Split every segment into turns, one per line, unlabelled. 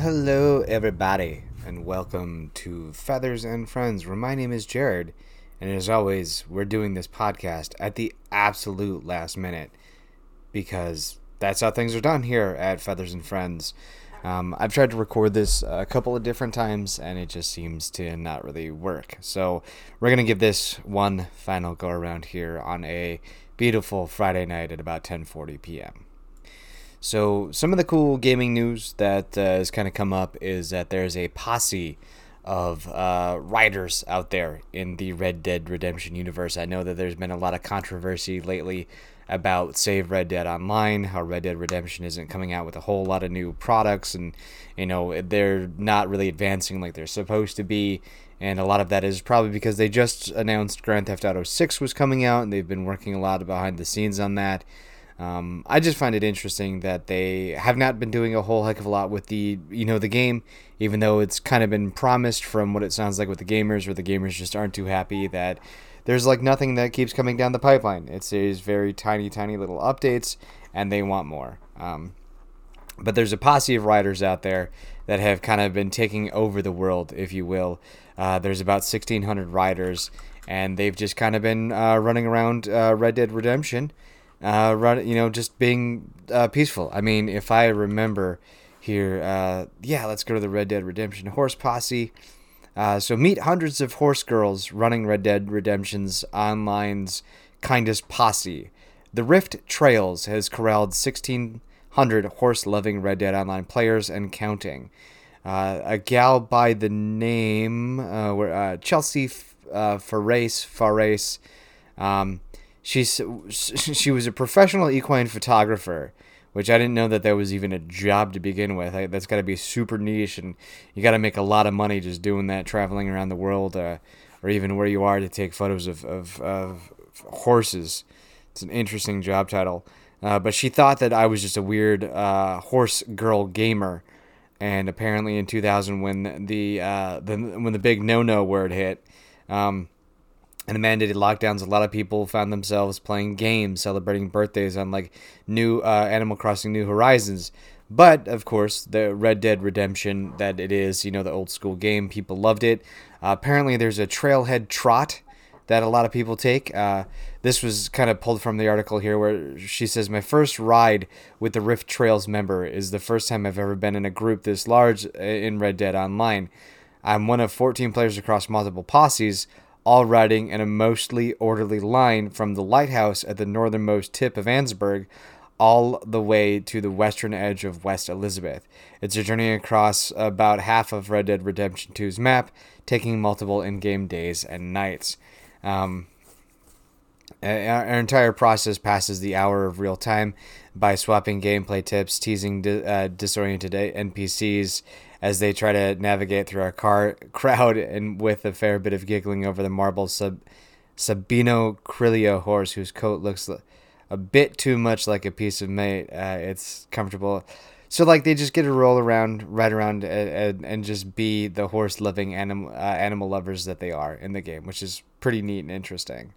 Hello, everybody, and welcome to Feathers and Friends, where my name is Jared. And as always, we're doing this podcast at the absolute last minute because that's how things are done here at Feathers and Friends. Um, I've tried to record this a couple of different times and it just seems to not really work. So we're going to give this one final go around here on a beautiful Friday night at about 10:40 p.m. So some of the cool gaming news that uh, has kind of come up is that there's a posse of uh, writers out there in the Red Dead Redemption universe. I know that there's been a lot of controversy lately about Save Red Dead Online, how Red Dead Redemption isn't coming out with a whole lot of new products, and you know they're not really advancing like they're supposed to be. And a lot of that is probably because they just announced Grand Theft Auto 6 was coming out, and they've been working a lot behind the scenes on that. Um, I just find it interesting that they have not been doing a whole heck of a lot with the you know the game, even though it's kind of been promised from what it sounds like with the gamers, where the gamers just aren't too happy that there's like nothing that keeps coming down the pipeline. It's these very tiny, tiny little updates, and they want more. Um, but there's a posse of writers out there that have kind of been taking over the world, if you will. Uh, there's about 1,600 writers, and they've just kind of been uh, running around uh, Red Dead Redemption uh, run, you know, just being uh, peaceful. I mean, if I remember here, uh, yeah, let's go to the Red Dead Redemption Horse Posse. Uh, so meet hundreds of horse girls running Red Dead Redemption's online's kindest posse. The Rift Trails has corralled 1,600 horse-loving Red Dead Online players and counting. a gal by the name uh, Chelsea F- uh, Farace, Farace um, she's she was a professional equine photographer, which I didn't know that that was even a job to begin with. I, that's got to be super niche, and you got to make a lot of money just doing that, traveling around the world, uh, or even where you are to take photos of, of, of horses. It's an interesting job title. Uh, but she thought that I was just a weird uh, horse girl gamer, and apparently in 2000, when the uh, the when the big no no word hit. Um, and the mandated lockdowns, a lot of people found themselves playing games, celebrating birthdays on like new uh, Animal Crossing New Horizons. But of course, the Red Dead Redemption that it is, you know, the old school game, people loved it. Uh, apparently, there's a trailhead trot that a lot of people take. Uh, this was kind of pulled from the article here where she says, My first ride with the Rift Trails member is the first time I've ever been in a group this large uh, in Red Dead Online. I'm one of 14 players across multiple posses all riding in a mostly orderly line from the lighthouse at the northernmost tip of Annesburg all the way to the western edge of West Elizabeth. It's a journey across about half of Red Dead Redemption 2's map, taking multiple in game days and nights. Um, our entire process passes the hour of real time by swapping gameplay tips, teasing di- uh, disoriented NPCs, as they try to navigate through our car crowd and with a fair bit of giggling over the marble sub Sabino Criollo horse whose coat looks a bit too much like a piece of meat. Uh, it's comfortable. So like they just get to roll around, ride around, and, and just be the horse loving animal uh, animal lovers that they are in the game, which is pretty neat and interesting.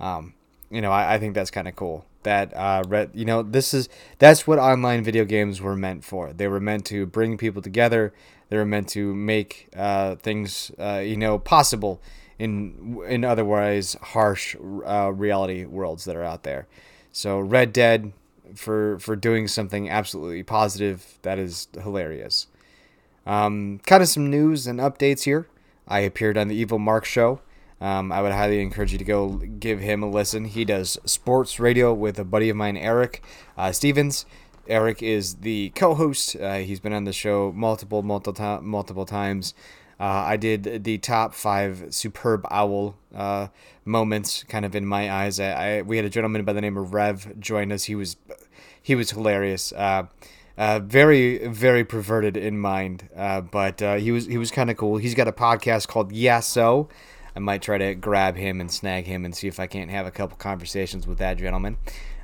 Um, you know, I, I think that's kind of cool. That uh, red, you know, this is that's what online video games were meant for. They were meant to bring people together. They were meant to make uh, things, uh, you know, possible in in otherwise harsh uh, reality worlds that are out there. So Red Dead for for doing something absolutely positive that is hilarious. Um, kind of some news and updates here. I appeared on the Evil Mark show. Um, I would highly encourage you to go give him a listen. He does sports radio with a buddy of mine, Eric uh, Stevens. Eric is the co-host. Uh, he's been on the show multiple, multiple, multiple times. Uh, I did the top five superb owl uh, moments, kind of in my eyes. I, I, we had a gentleman by the name of Rev join us. He was he was hilarious. Uh, uh, very very perverted in mind, uh, but he was he was kind of cool. He's got a podcast called Yeah So. I might try to grab him and snag him and see if I can't have a couple conversations with that gentleman.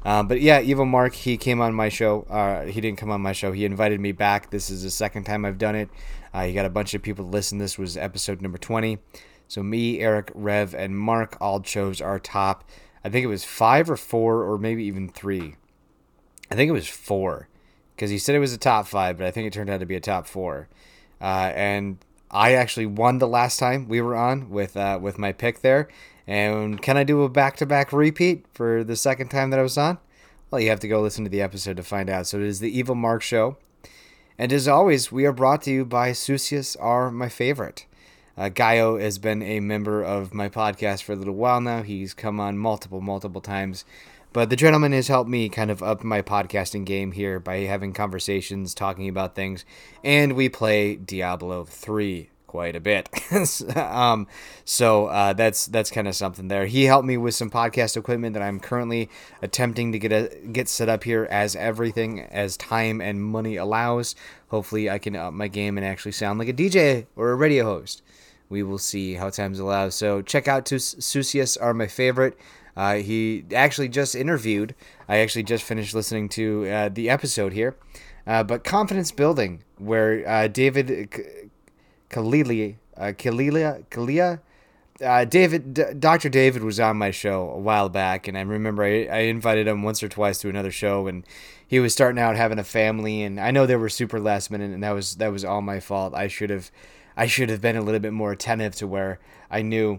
Uh, but yeah, Evil Mark, he came on my show. Uh, he didn't come on my show. He invited me back. This is the second time I've done it. Uh, he got a bunch of people to listen. This was episode number 20. So me, Eric, Rev, and Mark all chose our top. I think it was five or four, or maybe even three. I think it was four because he said it was a top five, but I think it turned out to be a top four. Uh, and I actually won the last time we were on with uh, with my pick there. And can I do a back to back repeat for the second time that I was on? Well, you have to go listen to the episode to find out. So it is the Evil Mark Show. And as always, we are brought to you by Susius Are My Favorite. Uh, Gaio has been a member of my podcast for a little while now. He's come on multiple, multiple times. But the gentleman has helped me kind of up my podcasting game here by having conversations, talking about things. And we play Diablo 3 quite a bit. um, so uh, that's that's kind of something there. He helped me with some podcast equipment that I'm currently attempting to get a, get set up here as everything as time and money allows. Hopefully, I can up my game and actually sound like a DJ or a radio host. We will see how times allow. So check out Susius are my favorite. Uh, he actually just interviewed. I actually just finished listening to uh, the episode here. Uh, but confidence building, where uh, David Kalili, uh, Kalilia, Kalia. Uh, David, D- Dr. David was on my show a while back, and I remember I, I invited him once or twice to another show, and he was starting out having a family, and I know they were super last minute, and that was that was all my fault. I should have, I should have been a little bit more attentive to where I knew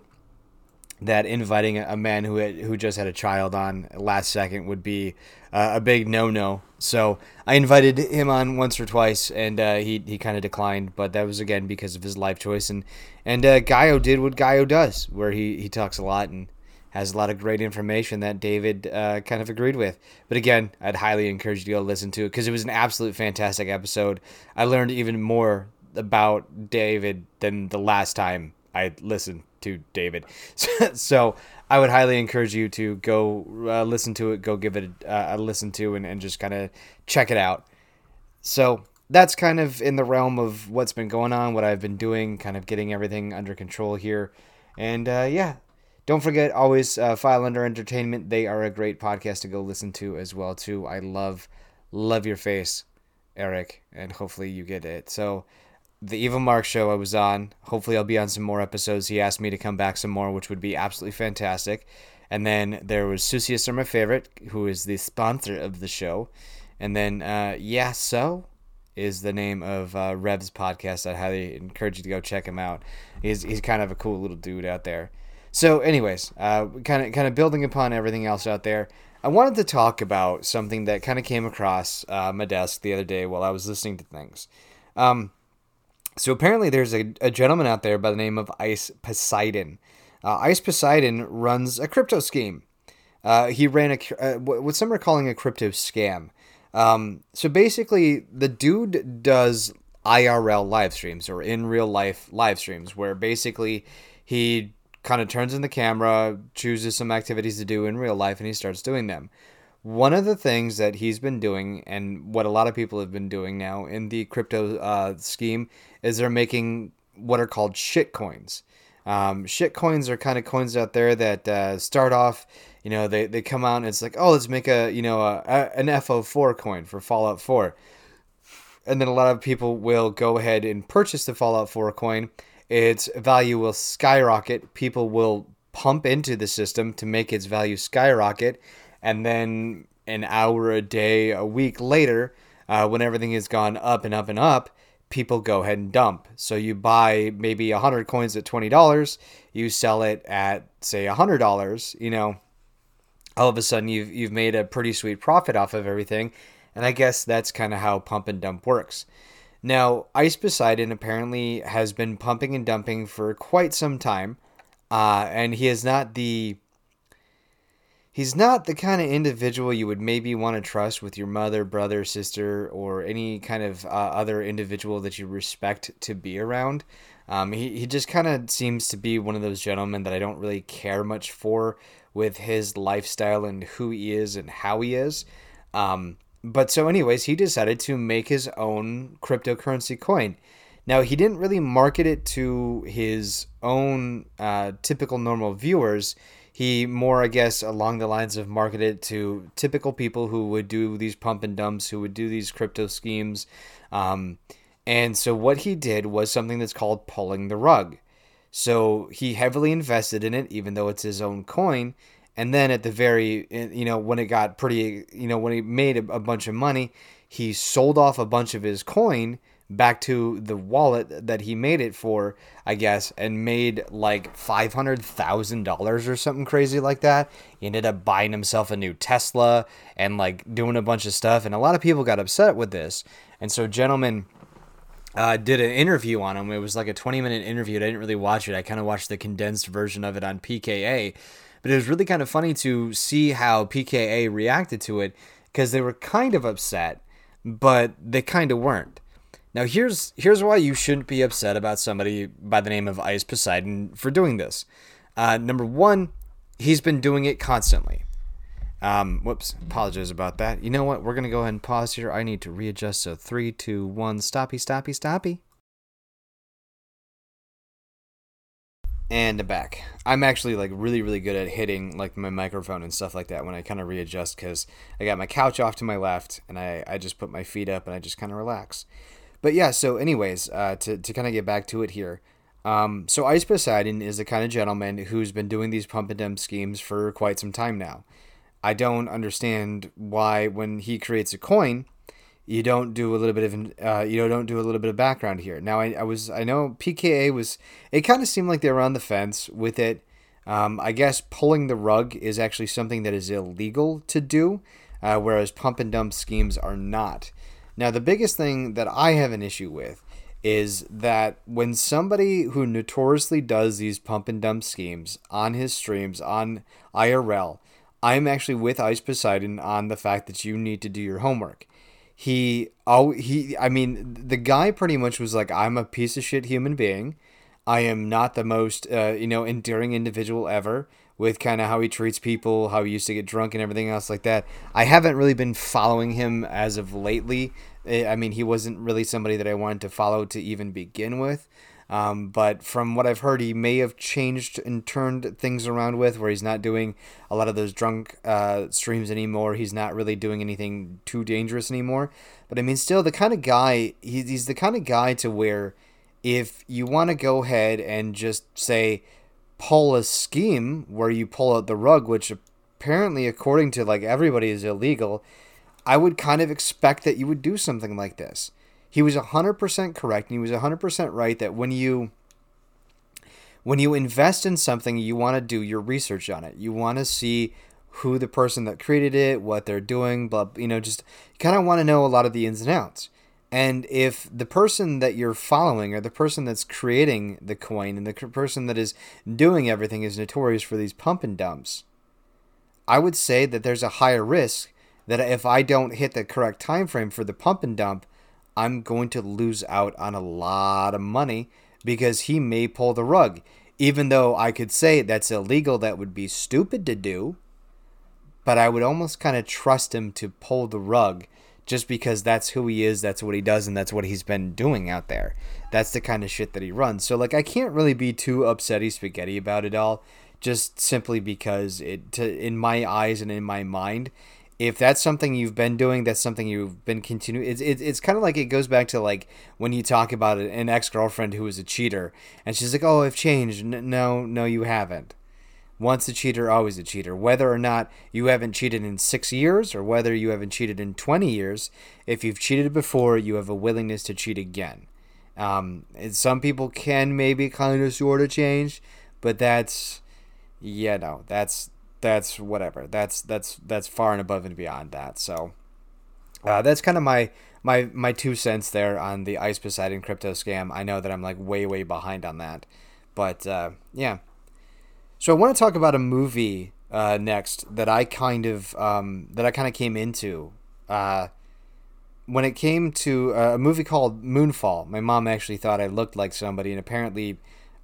that inviting a man who had, who just had a child on last second would be uh, a big no no. So I invited him on once or twice, and uh, he he kind of declined. But that was again because of his life choice, and and uh, Gaio did what Gaio does, where he he talks a lot and has a lot of great information that David uh, kind of agreed with. But again, I'd highly encourage you to go listen to it because it was an absolute fantastic episode. I learned even more about David than the last time I listened to David. so I would highly encourage you to go uh, listen to it, go give it a, a listen to, and, and just kind of check it out. So that's kind of in the realm of what's been going on, what I've been doing, kind of getting everything under control here. And uh, yeah, don't forget always uh, File Under Entertainment. They are a great podcast to go listen to as well too. I love love your face, Eric, and hopefully you get it. So the Evil Mark show I was on. Hopefully, I'll be on some more episodes. He asked me to come back some more, which would be absolutely fantastic. And then there was Susius, are my favorite, who is the sponsor of the show. And then, uh, yeah, so is the name of uh, Rev's podcast. I highly encourage you to go check him out. He's he's kind of a cool little dude out there. So, anyways, uh, kind of kind of building upon everything else out there. I wanted to talk about something that kind of came across uh, my desk the other day while I was listening to things. Um, so apparently, there's a, a gentleman out there by the name of Ice Poseidon. Uh, Ice Poseidon runs a crypto scheme. Uh, he ran a uh, what some are calling a crypto scam. Um, so basically, the dude does IRL live streams or in real life live streams, where basically he kind of turns in the camera, chooses some activities to do in real life, and he starts doing them. One of the things that he's been doing, and what a lot of people have been doing now in the crypto uh, scheme, is they're making what are called shit coins. Um, shit coins are kind of coins out there that uh, start off, you know, they, they come out and it's like, oh, let's make a, you know, a, a, an FO4 coin for Fallout 4. And then a lot of people will go ahead and purchase the Fallout 4 coin. Its value will skyrocket. People will pump into the system to make its value skyrocket and then an hour, a day, a week later, uh, when everything has gone up and up and up, people go ahead and dump. So you buy maybe 100 coins at $20, you sell it at, say, $100, you know, all of a sudden you've, you've made a pretty sweet profit off of everything. And I guess that's kind of how pump and dump works. Now, Ice Poseidon apparently has been pumping and dumping for quite some time, uh, and he is not the he's not the kind of individual you would maybe want to trust with your mother, brother, sister, or any kind of uh, other individual that you respect to be around. Um, he, he just kind of seems to be one of those gentlemen that I don't really care much for with his lifestyle and who he is and how he is. Um, but so, anyways, he decided to make his own cryptocurrency coin. Now, he didn't really market it to his own uh, typical normal viewers he more, I guess, along the lines of marketed to typical people who would do these pump and dumps, who would do these crypto schemes. Um, and so what he did was something that's called pulling the rug. So he heavily invested in it, even though it's his own coin. And then at the very, you know, when it got pretty, you know, when he made a, a bunch of money, he sold off a bunch of his coin back to the wallet that he made it for, I guess, and made like $500,000 or something crazy like that. He ended up buying himself a new Tesla and like doing a bunch of stuff. And a lot of people got upset with this. And so, gentlemen, uh, did an interview on him. It was like a 20 minute interview. I didn't really watch it. I kind of watched the condensed version of it on PKA. But it was really kind of funny to see how PKA reacted to it because they were kind of upset, but they kind of weren't. Now here's here's why you shouldn't be upset about somebody by the name of Ice Poseidon for doing this. Uh, number one, he's been doing it constantly. Um, whoops, apologize about that. You know what? We're gonna go ahead and pause here. I need to readjust. So three, two, one, stoppy, stoppy, stoppy. And back. I'm actually like really, really good at hitting like my microphone and stuff like that when I kind of readjust because I got my couch off to my left and I, I just put my feet up and I just kind of relax. But yeah, so anyways, uh, to, to kind of get back to it here. Um, so Ice Poseidon is the kind of gentleman who's been doing these pump and dump schemes for quite some time now. I don't understand why when he creates a coin, you don't do a little bit of uh, you don't do a little bit of background here. Now I, I was I know PKA was it kind of seemed like they were on the fence with it. Um, I guess pulling the rug is actually something that is illegal to do, uh, whereas pump and dump schemes are not. Now the biggest thing that I have an issue with is that when somebody who notoriously does these pump and dump schemes on his streams on IRL, I'm actually with Ice Poseidon on the fact that you need to do your homework. He oh he i mean the guy pretty much was like i'm a piece of shit human being. I am not the most uh, you know endearing individual ever with kind of how he treats people how he used to get drunk and everything else like that i haven't really been following him as of lately eh, i mean he wasn't really somebody that i wanted to follow to even begin with um, but from what I've heard, he may have changed and turned things around with where he's not doing a lot of those drunk uh, streams anymore. He's not really doing anything too dangerous anymore. But I mean, still, the kind of guy, he's the kind of guy to where if you want to go ahead and just say, pull a scheme where you pull out the rug, which apparently, according to like everybody, is illegal, I would kind of expect that you would do something like this. He was 100% correct and he was 100% right that when you when you invest in something you want to do your research on it. You want to see who the person that created it what they're doing blah you know just kind of want to know a lot of the ins and outs and if the person that you're following or the person that's creating the coin and the person that is doing everything is notorious for these pump and dumps i would say that there's a higher risk that if i don't hit the correct time frame for the pump and dump I'm going to lose out on a lot of money because he may pull the rug. Even though I could say that's illegal, that would be stupid to do. But I would almost kind of trust him to pull the rug just because that's who he is, that's what he does, and that's what he's been doing out there. That's the kind of shit that he runs. So, like, I can't really be too upsetty spaghetti about it all, just simply because it, to, in my eyes and in my mind, if that's something you've been doing, that's something you've been continuing. It's, it's, it's kind of like it goes back to like when you talk about an ex girlfriend who was a cheater, and she's like, "Oh, I've changed." No, no, you haven't. Once a cheater, always a cheater. Whether or not you haven't cheated in six years or whether you haven't cheated in 20 years, if you've cheated before, you have a willingness to cheat again. Um, some people can maybe kind of sort of change, but that's, yeah, no, that's that's whatever. That's that's that's far and above and beyond that. So uh, that's kind of my my my two cents there on the Ice Poseidon crypto scam. I know that I'm like way way behind on that, but uh, yeah. So I want to talk about a movie uh, next that I kind of um, that I kind of came into uh, when it came to uh, a movie called Moonfall. My mom actually thought I looked like somebody, and apparently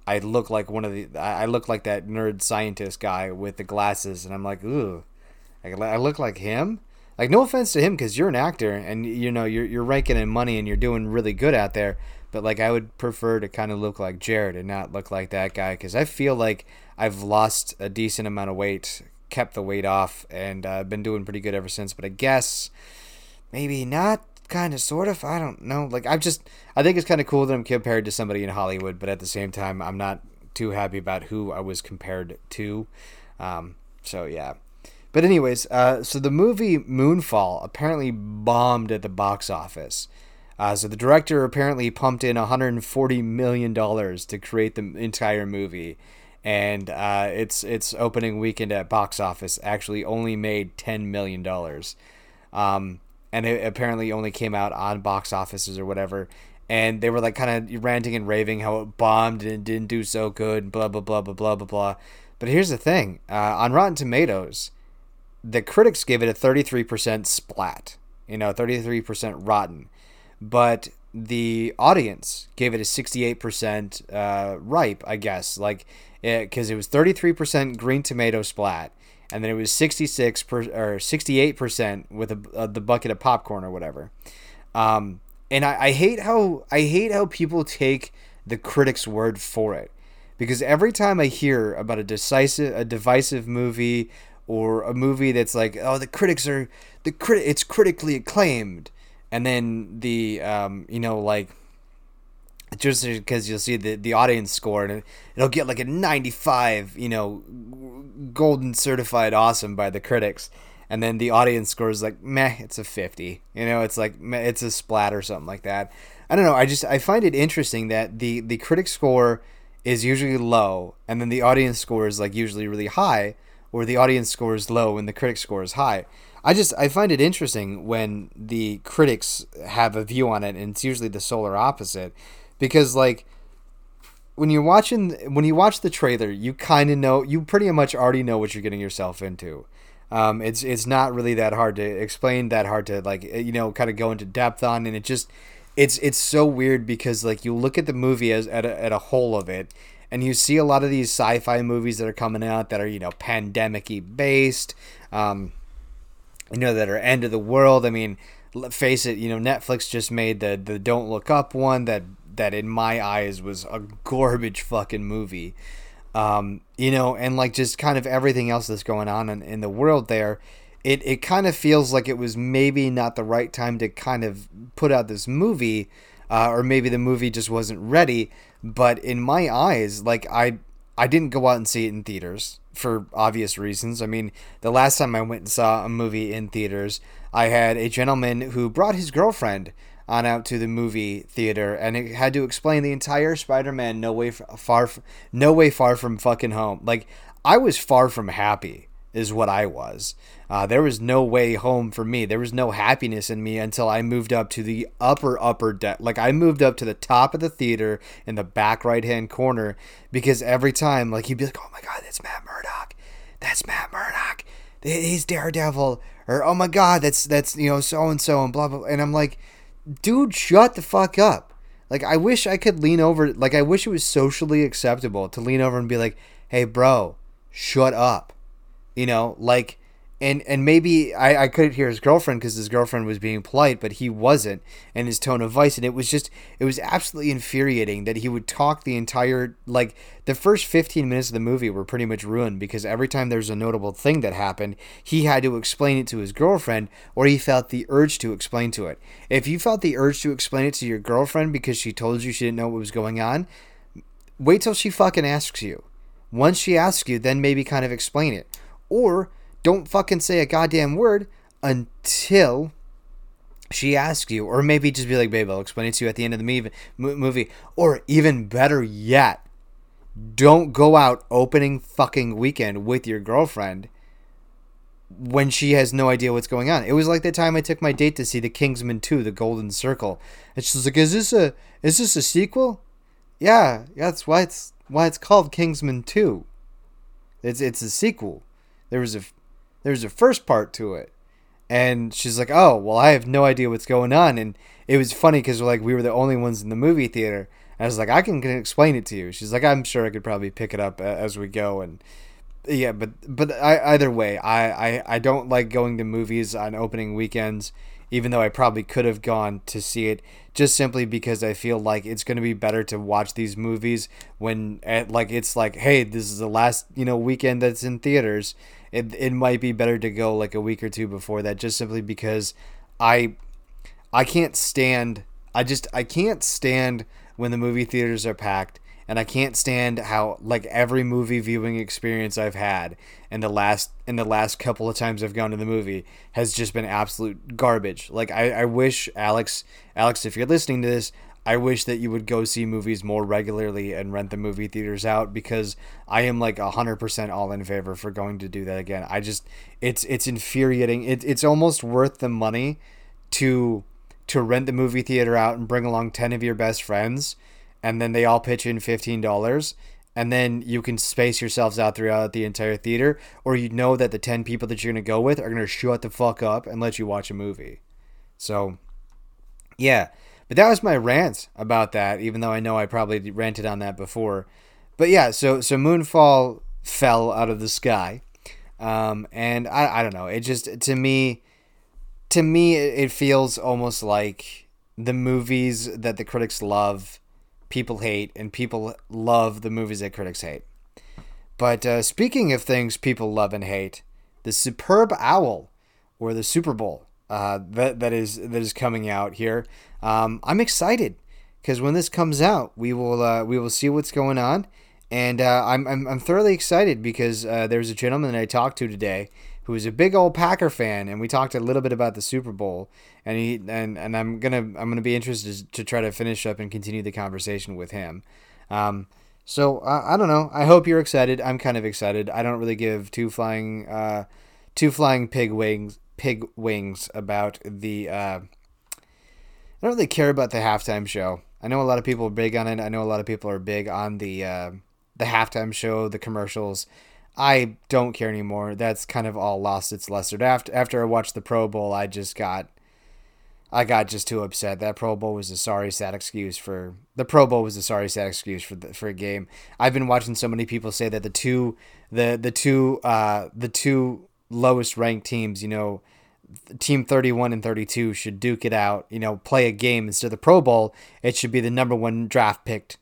I look like one of the I look like that nerd scientist guy with the glasses, and I'm like, ooh, I look like him. Like, no offense to him, because you're an actor, and you know you're you're raking in money, and you're doing really good out there. But like, I would prefer to kind of look like Jared and not look like that guy, because I feel like I've lost a decent amount of weight, kept the weight off, and uh, been doing pretty good ever since. But I guess maybe not kind of sort of i don't know like i'm just i think it's kind of cool that i'm compared to somebody in hollywood but at the same time i'm not too happy about who i was compared to um, so yeah But anyways, uh, so the movie Moonfall apparently bombed at the box office. Uh, so the director apparently pumped in 140 million dollars to create the entire movie, and uh, its its opening weekend at box office actually only made 10 million dollars, um, and it apparently only came out on box offices or whatever. And they were like kind of ranting and raving how it bombed and it didn't do so good, blah blah blah blah blah blah blah. But here's the thing: uh, on Rotten Tomatoes, the critics gave it a 33% splat, you know, 33% rotten, but the audience gave it a 68% uh, ripe, I guess, like because it, it, was 33% green tomato splat, and then it was 66 per, or 68% with a, uh, the bucket of popcorn or whatever. Um, and I, I hate how I hate how people take the critics' word for it because every time I hear about a decisive a divisive movie or a movie that's like, oh, the critics are the crit, it's critically acclaimed, and then the um, you know, like just because you'll see the the audience score and it'll get like a 95, you know, golden certified awesome by the critics. And then the audience score is like, meh, it's a 50. You know, it's like, meh, it's a splat or something like that. I don't know. I just, I find it interesting that the, the critic score is usually low and then the audience score is like usually really high or the audience score is low and the critic score is high. I just I find it interesting when the critics have a view on it, and it's usually the solar opposite, because like when you're watching when you watch the trailer, you kind of know you pretty much already know what you're getting yourself into. Um, it's it's not really that hard to explain, that hard to like you know kind of go into depth on, and it just it's it's so weird because like you look at the movie as at a, at a whole of it and you see a lot of these sci-fi movies that are coming out that are you know pandemic-y based um, you know that are end of the world i mean face it you know netflix just made the the don't look up one that that in my eyes was a garbage fucking movie um, you know and like just kind of everything else that's going on in, in the world there it, it kind of feels like it was maybe not the right time to kind of put out this movie uh, or maybe the movie just wasn't ready but in my eyes, like I I didn't go out and see it in theaters for obvious reasons. I mean, the last time I went and saw a movie in theaters, I had a gentleman who brought his girlfriend on out to the movie theater and it had to explain the entire Spider-Man no way far no way far from fucking home. Like I was far from happy is what I was. Uh, there was no way home for me. There was no happiness in me until I moved up to the upper upper deck. Like I moved up to the top of the theater in the back right hand corner because every time, like he'd be like, "Oh my god, that's Matt Murdock. That's Matt Murdock. He's Daredevil." Or "Oh my god, that's that's you know so and so and blah blah." And I'm like, "Dude, shut the fuck up." Like I wish I could lean over. Like I wish it was socially acceptable to lean over and be like, "Hey, bro, shut up." You know, like and and maybe I, I couldn't hear his girlfriend because his girlfriend was being polite, but he wasn't, and his tone of voice, and it was just it was absolutely infuriating that he would talk the entire like the first fifteen minutes of the movie were pretty much ruined because every time there's a notable thing that happened, he had to explain it to his girlfriend, or he felt the urge to explain to it. If you felt the urge to explain it to your girlfriend because she told you she didn't know what was going on, wait till she fucking asks you. Once she asks you, then maybe kind of explain it, or don't fucking say a goddamn word until she asks you, or maybe just be like, "Babe, I'll explain it to you at the end of the movie." Or even better yet, don't go out opening fucking weekend with your girlfriend when she has no idea what's going on. It was like the time I took my date to see The Kingsman 2, The Golden Circle. And she's like, "Is this a is this a sequel?" Yeah, that's why it's why it's called Kingsman 2. It's it's a sequel. There was a there's a first part to it. And she's like, oh, well, I have no idea what's going on. And it was funny because like we were the only ones in the movie theater. And I was like, I can, can explain it to you. She's like, I'm sure I could probably pick it up uh, as we go. And yeah, but but I, either way, I, I, I don't like going to movies on opening weekends, even though I probably could have gone to see it just simply because I feel like it's going to be better to watch these movies when at, like it's like, hey, this is the last you know weekend that's in theaters. It, it might be better to go like a week or two before that just simply because I I can't stand I just I can't stand when the movie theaters are packed and I can't stand how like every movie viewing experience I've had in the last in the last couple of times I've gone to the movie has just been absolute garbage. Like I, I wish Alex Alex, if you're listening to this, I wish that you would go see movies more regularly and rent the movie theaters out because I am like 100% all in favor for going to do that again. I just it's it's infuriating. It, it's almost worth the money to to rent the movie theater out and bring along 10 of your best friends and then they all pitch in $15 and then you can space yourselves out throughout the entire theater or you know that the 10 people that you're going to go with are going to shut the fuck up and let you watch a movie. So yeah, but that was my rant about that even though I know I probably ranted on that before. But yeah, so so Moonfall fell out of the sky. Um, and I, I don't know, it just to me to me it feels almost like the movies that the critics love people hate and people love the movies that critics hate. But uh, speaking of things people love and hate, the Superb Owl or the Super Bowl uh, that that is that is coming out here. Um, I'm excited because when this comes out, we will uh, we will see what's going on, and uh, I'm, I'm I'm thoroughly excited because uh, there's a gentleman that I talked to today who is a big old Packer fan, and we talked a little bit about the Super Bowl, and he and, and I'm gonna I'm gonna be interested to try to finish up and continue the conversation with him. Um, so uh, I don't know. I hope you're excited. I'm kind of excited. I don't really give two flying uh, two flying pig wings pig wings about the. Uh, I don't really care about the halftime show. I know a lot of people are big on it. I know a lot of people are big on the uh, the halftime show, the commercials. I don't care anymore. That's kind of all lost its luster. After after I watched the Pro Bowl, I just got I got just too upset. That Pro Bowl was a sorry sad excuse for the Pro Bowl was a sorry sad excuse for the, for a game. I've been watching so many people say that the two the the two uh the two lowest ranked teams, you know, team 31 and 32 should duke it out, you know, play a game instead of the Pro Bowl. It should be the number 1 draft picked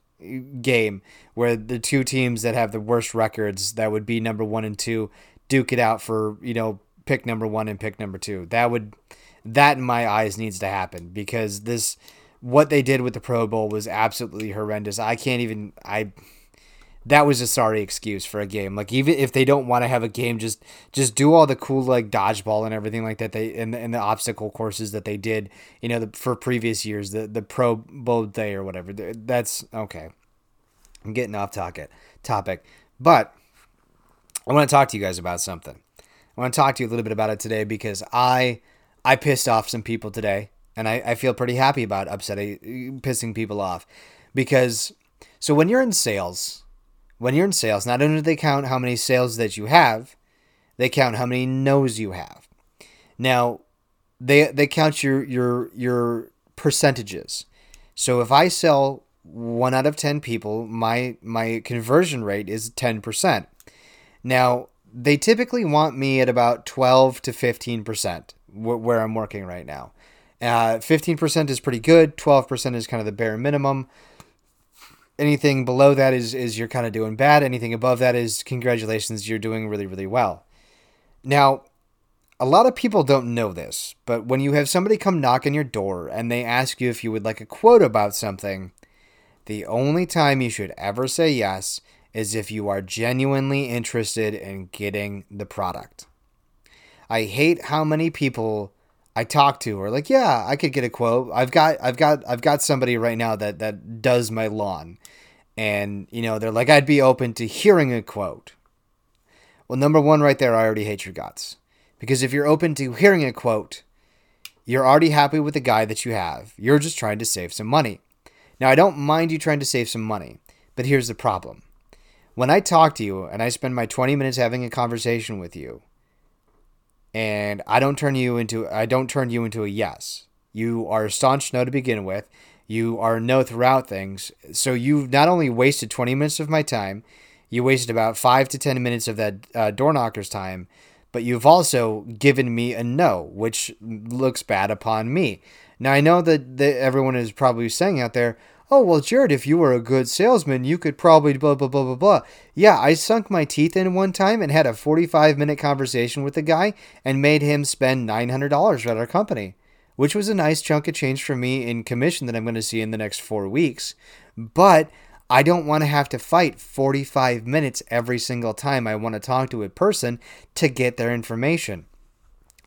game where the two teams that have the worst records that would be number one and two duke it out for you know pick number one and pick number two. That would that in my eyes needs to happen because this what they did with the pro bowl was absolutely horrendous. I can't even i that was a sorry excuse for a game. Like even if they don't want to have a game just just do all the cool like dodgeball and everything like that they and, and the obstacle courses that they did you know the, for previous years the the pro bowl day or whatever. That's okay. I'm getting off topic, topic, but I want to talk to you guys about something. I want to talk to you a little bit about it today because I I pissed off some people today, and I, I feel pretty happy about upsetting pissing people off. Because so when you're in sales, when you're in sales, not only do they count how many sales that you have, they count how many no's you have. Now, they they count your your your percentages. So if I sell one out of 10 people, my my conversion rate is 10%. Now, they typically want me at about 12 to 15% where I'm working right now. Uh, 15% is pretty good, 12% is kind of the bare minimum. Anything below that is is you're kind of doing bad. Anything above that is congratulations, you're doing really really well. Now, a lot of people don't know this, but when you have somebody come knock on your door and they ask you if you would like a quote about something, the only time you should ever say yes is if you are genuinely interested in getting the product. I hate how many people I talk to are like, "Yeah, I could get a quote. I've got I've got I've got somebody right now that that does my lawn." And, you know, they're like, "I'd be open to hearing a quote." Well, number 1 right there, I already hate your guts. Because if you're open to hearing a quote, you're already happy with the guy that you have. You're just trying to save some money. Now, I don't mind you trying to save some money, but here's the problem. When I talk to you and I spend my 20 minutes having a conversation with you, and I don't turn you into I don't turn you into a yes. You are a staunch no to begin with. You are no throughout things. So you've not only wasted 20 minutes of my time, you wasted about five to 10 minutes of that uh, door knocker's time, but you've also given me a no, which looks bad upon me. Now I know that, that everyone is probably saying out there, oh well jared if you were a good salesman you could probably blah blah blah blah blah yeah i sunk my teeth in one time and had a 45 minute conversation with the guy and made him spend $900 at our company which was a nice chunk of change for me in commission that i'm going to see in the next four weeks but I don't want to have to fight 45 minutes every single time I want to talk to a person to get their information.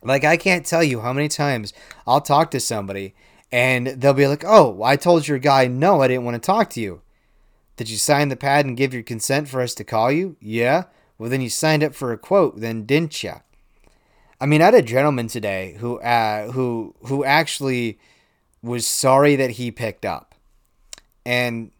Like, I can't tell you how many times I'll talk to somebody and they'll be like, oh, I told your guy no, I didn't want to talk to you. Did you sign the pad and give your consent for us to call you? Yeah. Well, then you signed up for a quote, then didn't you? I mean, I had a gentleman today who uh, who who actually was sorry that he picked up, and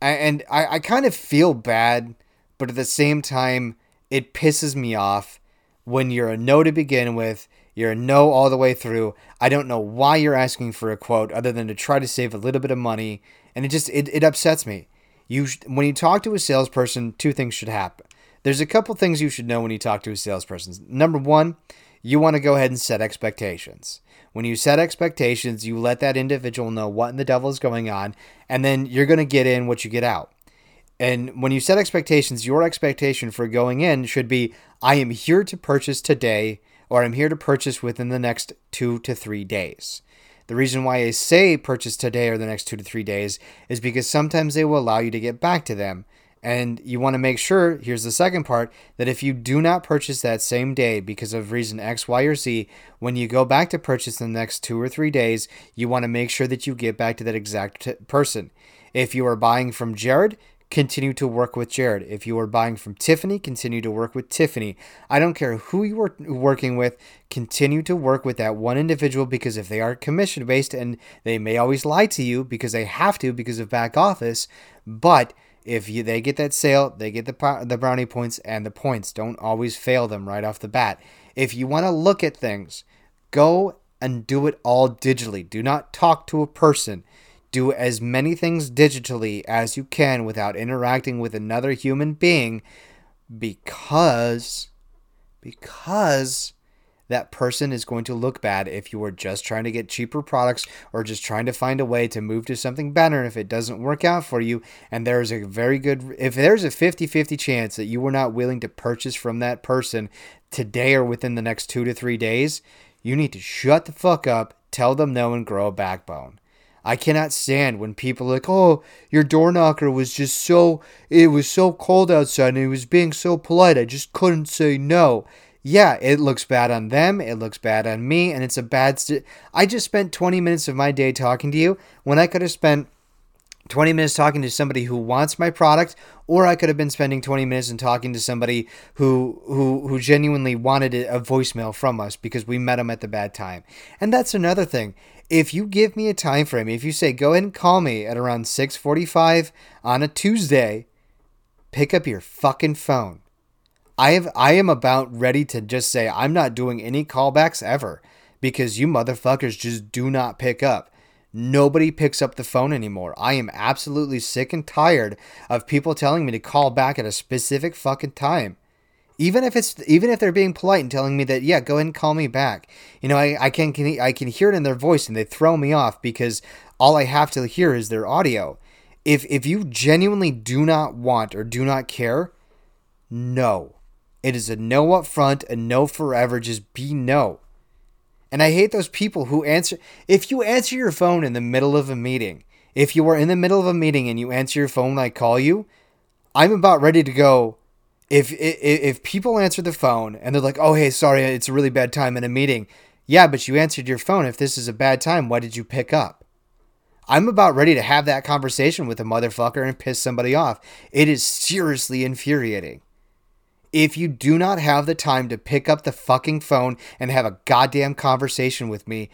and I, I kind of feel bad, but at the same time, it pisses me off when you're a no to begin with. You're a no all the way through. I don't know why you're asking for a quote other than to try to save a little bit of money, and it just it, it upsets me. You when you talk to a salesperson, two things should happen. There's a couple things you should know when you talk to a salesperson. Number one, you want to go ahead and set expectations. When you set expectations, you let that individual know what in the devil is going on, and then you're going to get in what you get out. And when you set expectations, your expectation for going in should be I am here to purchase today, or I'm here to purchase within the next two to three days. The reason why I say purchase today or the next two to three days is because sometimes they will allow you to get back to them. And you want to make sure, here's the second part, that if you do not purchase that same day because of reason X, Y, or Z, when you go back to purchase in the next two or three days, you want to make sure that you get back to that exact t- person. If you are buying from Jared, continue to work with Jared. If you are buying from Tiffany, continue to work with Tiffany. I don't care who you are working with, continue to work with that one individual because if they are commission based and they may always lie to you because they have to because of back office, but if you, they get that sale, they get the the brownie points and the points. Don't always fail them right off the bat. If you want to look at things, go and do it all digitally. Do not talk to a person do as many things digitally as you can without interacting with another human being because because that person is going to look bad if you are just trying to get cheaper products or just trying to find a way to move to something better And if it doesn't work out for you and there's a very good if there's a 50-50 chance that you were not willing to purchase from that person today or within the next 2 to 3 days you need to shut the fuck up tell them no and grow a backbone I cannot stand when people are like, oh, your door knocker was just so, it was so cold outside and he was being so polite. I just couldn't say no. Yeah, it looks bad on them. It looks bad on me. And it's a bad. St- I just spent 20 minutes of my day talking to you when I could have spent 20 minutes talking to somebody who wants my product or I could have been spending 20 minutes and talking to somebody who who who genuinely wanted a voicemail from us because we met them at the bad time. And that's another thing if you give me a time frame, if you say go ahead and call me at around 6:45 on a Tuesday, pick up your fucking phone. I have I am about ready to just say I'm not doing any callbacks ever because you motherfuckers just do not pick up. Nobody picks up the phone anymore. I am absolutely sick and tired of people telling me to call back at a specific fucking time even if it's even if they're being polite and telling me that yeah go ahead and call me back you know i, I can, can i can hear it in their voice and they throw me off because all i have to hear is their audio if if you genuinely do not want or do not care no it is a no up front a no forever just be no and i hate those people who answer if you answer your phone in the middle of a meeting if you are in the middle of a meeting and you answer your phone when i call you i'm about ready to go if, if if people answer the phone and they're like, "Oh, hey, sorry, it's a really bad time in a meeting." Yeah, but you answered your phone. If this is a bad time, why did you pick up? I'm about ready to have that conversation with a motherfucker and piss somebody off. It is seriously infuriating. If you do not have the time to pick up the fucking phone and have a goddamn conversation with me,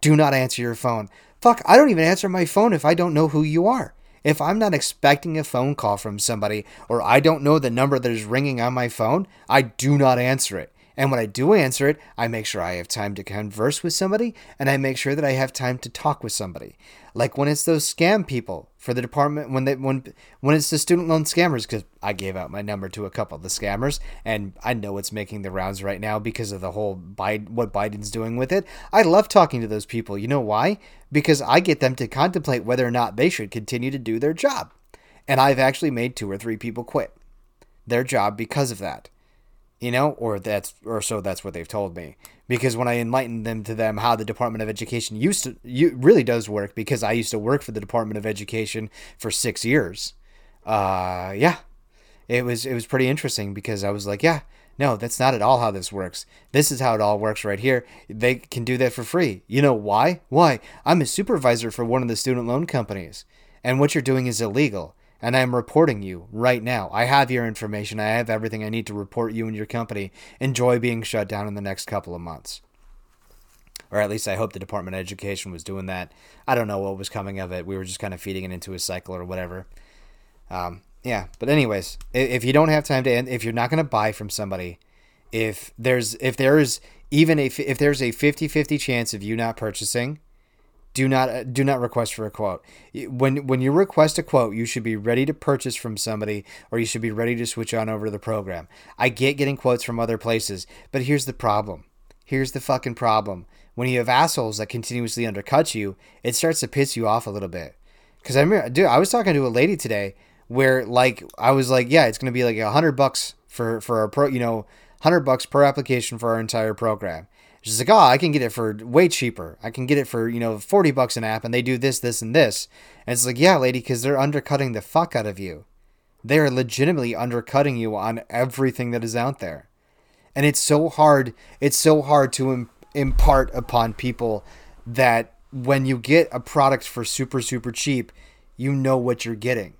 do not answer your phone. Fuck, I don't even answer my phone if I don't know who you are. If I'm not expecting a phone call from somebody or I don't know the number that is ringing on my phone, I do not answer it. And when I do answer it, I make sure I have time to converse with somebody and I make sure that I have time to talk with somebody. Like when it's those scam people for the department when they when when it's the student loan scammers because I gave out my number to a couple of the scammers and I know it's making the rounds right now because of the whole Biden what Biden's doing with it. I love talking to those people. You know why? Because I get them to contemplate whether or not they should continue to do their job. And I've actually made two or three people quit their job because of that you know, or that's or so that's what they've told me. Because when I enlightened them to them how the Department of Education used to you really does work, because I used to work for the Department of Education for six years. uh, yeah, it was it was pretty interesting because I was like, yeah, no, that's not at all how this works. This is how it all works right here. They can do that for free. You know why? Why? I'm a supervisor for one of the student loan companies, and what you're doing is illegal. And I'm reporting you right now. I have your information. I have everything I need to report you and your company. Enjoy being shut down in the next couple of months or at least I hope the Department of Education was doing that. I don't know what was coming of it. We were just kind of feeding it into a cycle or whatever. Um, yeah, but anyways, if you don't have time to, if you're not going to buy from somebody, if there's if there's even a if there's a 50-50 chance of you not purchasing, do not uh, do not request for a quote. When when you request a quote, you should be ready to purchase from somebody or you should be ready to switch on over to the program. I get getting quotes from other places, but here's the problem. Here's the fucking problem. When you have assholes that continuously undercut you, it starts to piss you off a little bit. Cuz I remember dude, I was talking to a lady today where like I was like, yeah, it's going to be like a hundred bucks for for a pro, you know, hundred bucks per application for our entire program. She's like, oh, I can get it for way cheaper. I can get it for you know forty bucks an app, and they do this, this, and this. And it's like, yeah, lady, because they're undercutting the fuck out of you. They are legitimately undercutting you on everything that is out there, and it's so hard. It's so hard to Im- impart upon people that when you get a product for super super cheap, you know what you're getting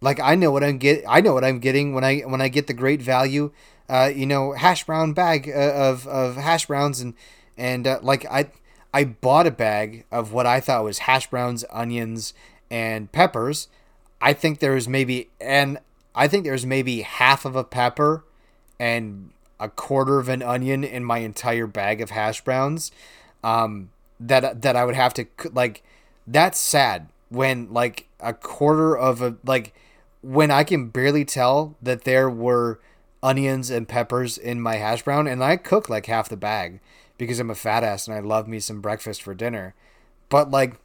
like I know what I'm get. I know what I'm getting when I when I get the great value, uh, you know, hash brown bag uh, of of hash browns and and uh, like I I bought a bag of what I thought was hash browns, onions, and peppers. I think there's maybe and I think there's maybe half of a pepper and a quarter of an onion in my entire bag of hash browns. Um, that that I would have to like. That's sad when like a quarter of a like when I can barely tell that there were onions and peppers in my hash brown, and I cook like half the bag because I'm a fat ass and I love me some breakfast for dinner. But like,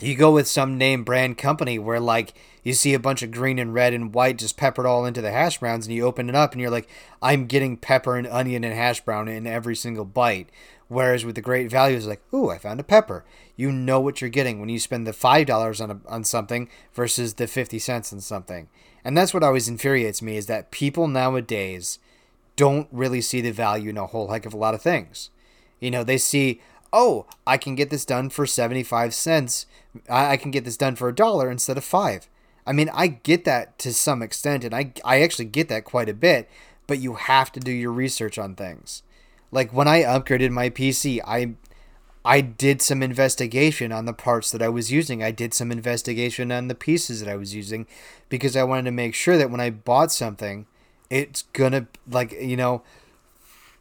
you go with some name brand company where like you see a bunch of green and red and white just peppered all into the hash browns, and you open it up and you're like, I'm getting pepper and onion and hash brown in every single bite. Whereas with the great value, like, ooh, I found a pepper. You know what you're getting when you spend the five dollars on a, on something versus the fifty cents on something. And that's what always infuriates me is that people nowadays don't really see the value in a whole heck of a lot of things. You know, they see, oh, I can get this done for 75 cents. I, I can get this done for a dollar instead of five. I mean, I get that to some extent, and I, I actually get that quite a bit, but you have to do your research on things. Like when I upgraded my PC, I I did some investigation on the parts that I was using. I did some investigation on the pieces that I was using because I wanted to make sure that when I bought something, it's gonna like you know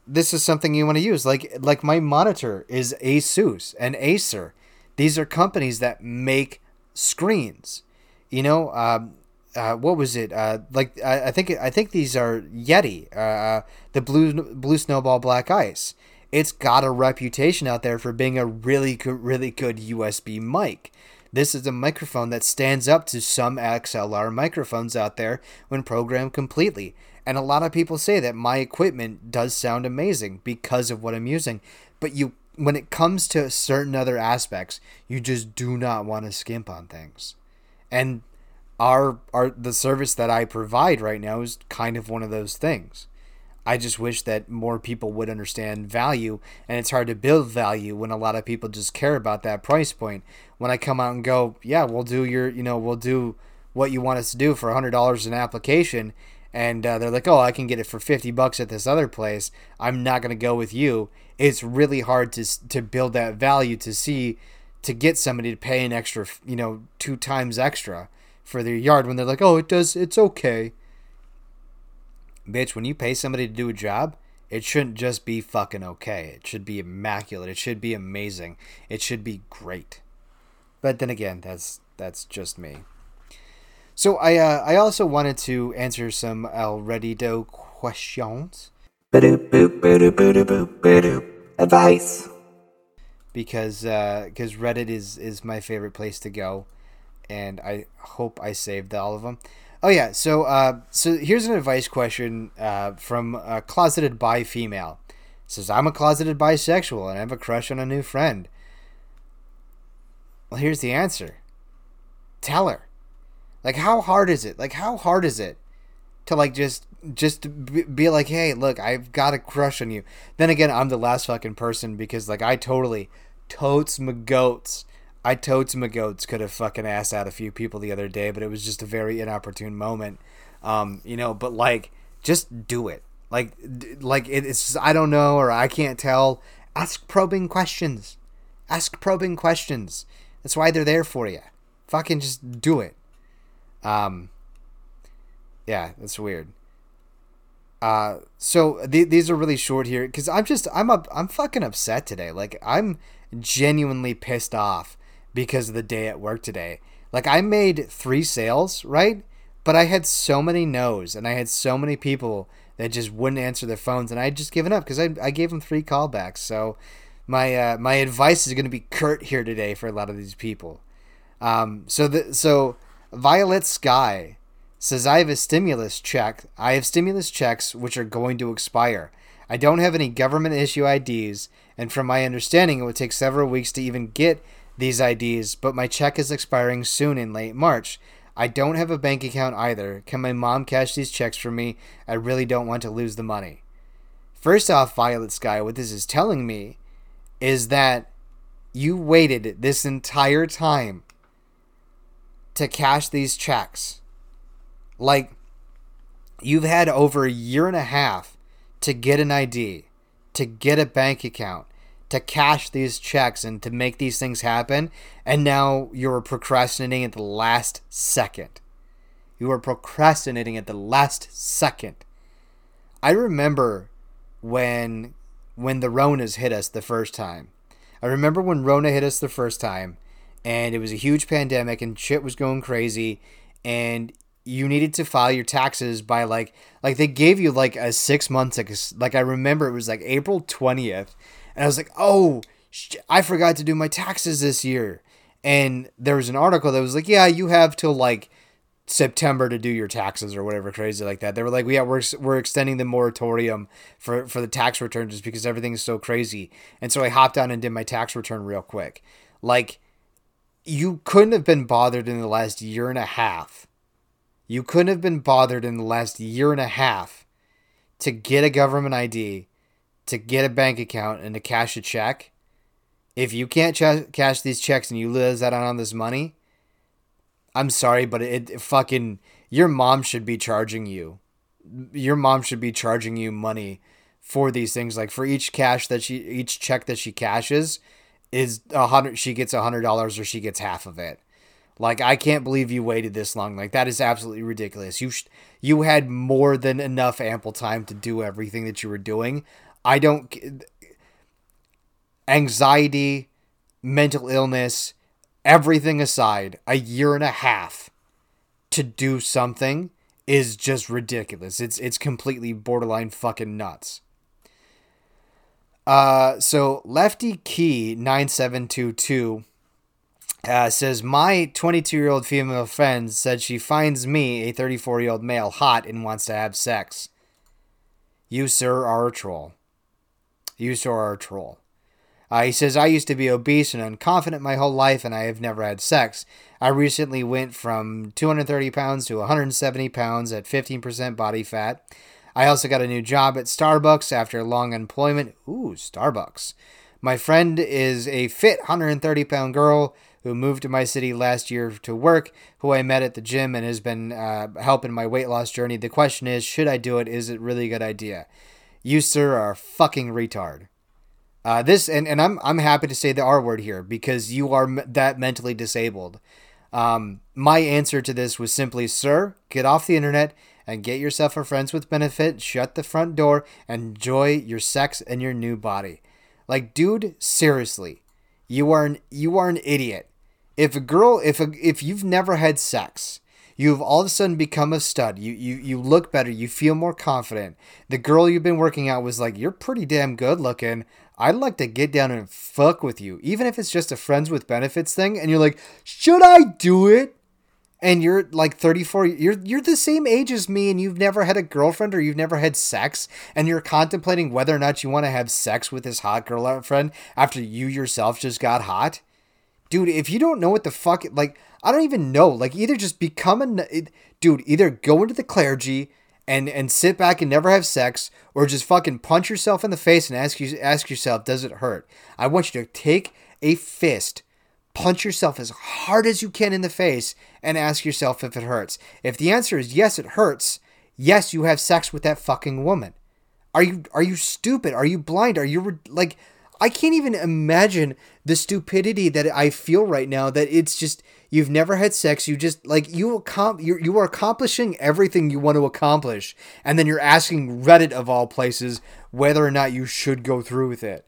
this is something you want to use. Like like my monitor is Asus and Acer. These are companies that make screens. You know, um, uh, what was it? Uh, like I, I, think I think these are Yeti, uh, uh, the blue blue snowball black ice. It's got a reputation out there for being a really good, really good USB mic. This is a microphone that stands up to some XLR microphones out there when programmed completely. And a lot of people say that my equipment does sound amazing because of what I'm using. But you when it comes to certain other aspects, you just do not want to skimp on things. And our our the service that I provide right now is kind of one of those things. I just wish that more people would understand value, and it's hard to build value when a lot of people just care about that price point. When I come out and go, yeah, we'll do your, you know, we'll do what you want us to do for hundred dollars an application, and uh, they're like, oh, I can get it for fifty bucks at this other place. I'm not gonna go with you. It's really hard to to build that value to see to get somebody to pay an extra, you know, two times extra for their yard when they're like, oh, it does, it's okay. Bitch, when you pay somebody to do a job, it shouldn't just be fucking okay. It should be immaculate. It should be amazing. It should be great. But then again, that's that's just me. So I uh, I also wanted to answer some Already-Do questions. Advice. Because because uh, Reddit is is my favorite place to go and I hope I saved all of them. Oh yeah, so uh, so here's an advice question uh, from a closeted bi female. It says I'm a closeted bisexual and I have a crush on a new friend. Well, here's the answer. Tell her. Like how hard is it? Like how hard is it to like just just be like, "Hey, look, I've got a crush on you." Then again, I'm the last fucking person because like I totally totes my goats. I totes my goats could have fucking asked out a few people the other day, but it was just a very inopportune moment. Um, you know, but like just do it. Like like it's I don't know or I can't tell. Ask probing questions. Ask probing questions. That's why they're there for you. Fucking just do it. Um, yeah, that's weird. Uh, so th- these are really short here because I'm just I'm up I'm fucking upset today. Like I'm genuinely pissed off because of the day at work today. Like I made three sales, right? But I had so many no's and I had so many people that just wouldn't answer their phones and I had just given up because I, I gave them three callbacks. So my uh, my advice is going to be curt here today for a lot of these people. Um, so the so Violet Sky says I have a stimulus check. I have stimulus checks which are going to expire. I don't have any government issue IDs, and from my understanding, it would take several weeks to even get these IDs. But my check is expiring soon in late March. I don't have a bank account either. Can my mom cash these checks for me? I really don't want to lose the money. First off, Violet Sky, what this is telling me is that you waited this entire time to cash these checks. Like, you've had over a year and a half to get an ID, to get a bank account, to cash these checks and to make these things happen, and now you're procrastinating at the last second. You are procrastinating at the last second. I remember when when the Ronas hit us the first time. I remember when Rona hit us the first time and it was a huge pandemic and shit was going crazy and you needed to file your taxes by like like they gave you like a 6 months like, like I remember it was like April 20th and I was like, "Oh, sh- I forgot to do my taxes this year." And there was an article that was like, "Yeah, you have till like September to do your taxes or whatever crazy like that. They were like, yeah, we're, we're extending the moratorium for, for the tax return just because everything is so crazy. And so I hopped on and did my tax return real quick. Like, you couldn't have been bothered in the last year and a half. You couldn't have been bothered in the last year and a half to get a government ID, to get a bank account, and to cash a check. If you can't ch- cash these checks and you lose out on this money, I'm sorry, but it, it fucking your mom should be charging you. Your mom should be charging you money for these things. Like for each cash that she, each check that she cashes, is a hundred. She gets a hundred dollars, or she gets half of it. Like I can't believe you waited this long. Like that is absolutely ridiculous. You sh- you had more than enough ample time to do everything that you were doing. I don't anxiety, mental illness, everything aside, a year and a half to do something is just ridiculous. It's it's completely borderline fucking nuts. Uh, so Lefty Key nine seven two two uh, says my 22 year old female friend said she finds me a 34 year old male hot and wants to have sex. You sir are a troll. A troll. Uh, he says, I used to be obese and unconfident my whole life, and I have never had sex. I recently went from 230 pounds to 170 pounds at 15% body fat. I also got a new job at Starbucks after long employment. Ooh, Starbucks. My friend is a fit 130 pound girl who moved to my city last year to work, who I met at the gym and has been uh, helping my weight loss journey. The question is, should I do it? Is it really a good idea? You, sir, are a fucking retard. Uh, this and, and I'm I'm happy to say the R word here because you are m- that mentally disabled. Um, my answer to this was simply, sir, get off the internet and get yourself a friends with benefit. Shut the front door enjoy your sex and your new body. Like, dude, seriously, you are an you are an idiot. If a girl, if a, if you've never had sex, you've all of a sudden become a stud. You you you look better. You feel more confident. The girl you've been working out was like, you're pretty damn good looking. I'd like to get down and fuck with you, even if it's just a friends with benefits thing. And you're like, should I do it? And you're like 34, you're you're the same age as me, and you've never had a girlfriend or you've never had sex, and you're contemplating whether or not you want to have sex with this hot girlfriend after you yourself just got hot. Dude, if you don't know what the fuck, like, I don't even know. Like, either just become a, dude, either go into the clergy and and sit back and never have sex, or just fucking punch yourself in the face and ask you ask yourself, does it hurt? I want you to take a fist, punch yourself as hard as you can in the face, and ask yourself if it hurts. If the answer is yes, it hurts. Yes, you have sex with that fucking woman. Are you are you stupid? Are you blind? Are you like I can't even imagine the stupidity that I feel right now that it's just you've never had sex you just like you accom- you you are accomplishing everything you want to accomplish and then you're asking Reddit of all places whether or not you should go through with it.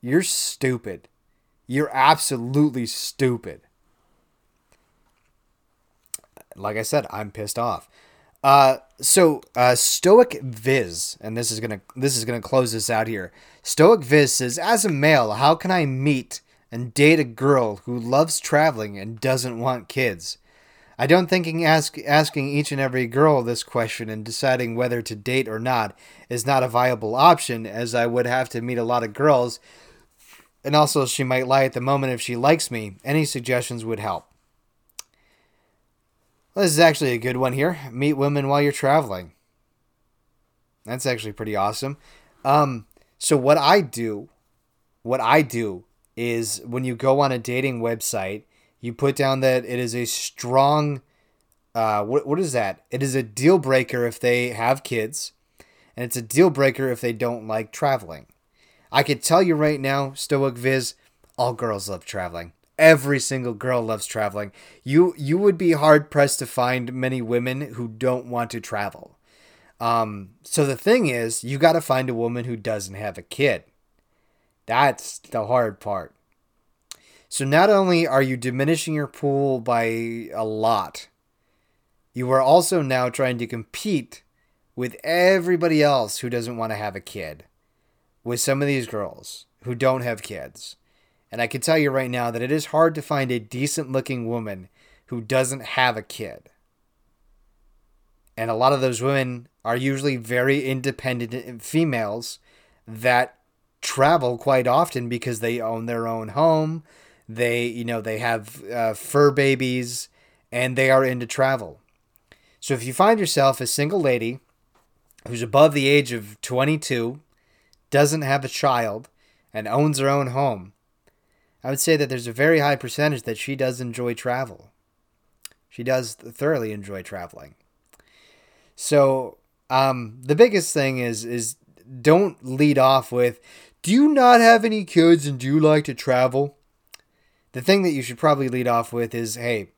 You're stupid. You're absolutely stupid. Like I said, I'm pissed off. Uh, so uh, Stoic Viz, and this is gonna this is gonna close this out here. Stoic Viz says, as a male, how can I meet and date a girl who loves traveling and doesn't want kids? I don't think ask, asking each and every girl this question and deciding whether to date or not is not a viable option, as I would have to meet a lot of girls, and also she might lie at the moment if she likes me. Any suggestions would help. Well, this is actually a good one here. Meet women while you're traveling. That's actually pretty awesome. Um, so what I do, what I do is when you go on a dating website, you put down that it is a strong. Uh, what what is that? It is a deal breaker if they have kids, and it's a deal breaker if they don't like traveling. I could tell you right now, Stoic Viz, all girls love traveling every single girl loves traveling. You you would be hard pressed to find many women who don't want to travel. Um, so the thing is, you got to find a woman who doesn't have a kid. That's the hard part. So not only are you diminishing your pool by a lot, you are also now trying to compete with everybody else who doesn't want to have a kid. With some of these girls who don't have kids. And I can tell you right now that it is hard to find a decent looking woman who doesn't have a kid. And a lot of those women are usually very independent females that travel quite often because they own their own home. They, you know, they have uh, fur babies and they are into travel. So if you find yourself a single lady who's above the age of 22, doesn't have a child, and owns her own home, I would say that there's a very high percentage that she does enjoy travel. She does thoroughly enjoy traveling. So, um, the biggest thing is is don't lead off with, "Do you not have any kids and do you like to travel?" The thing that you should probably lead off with is, "Hey,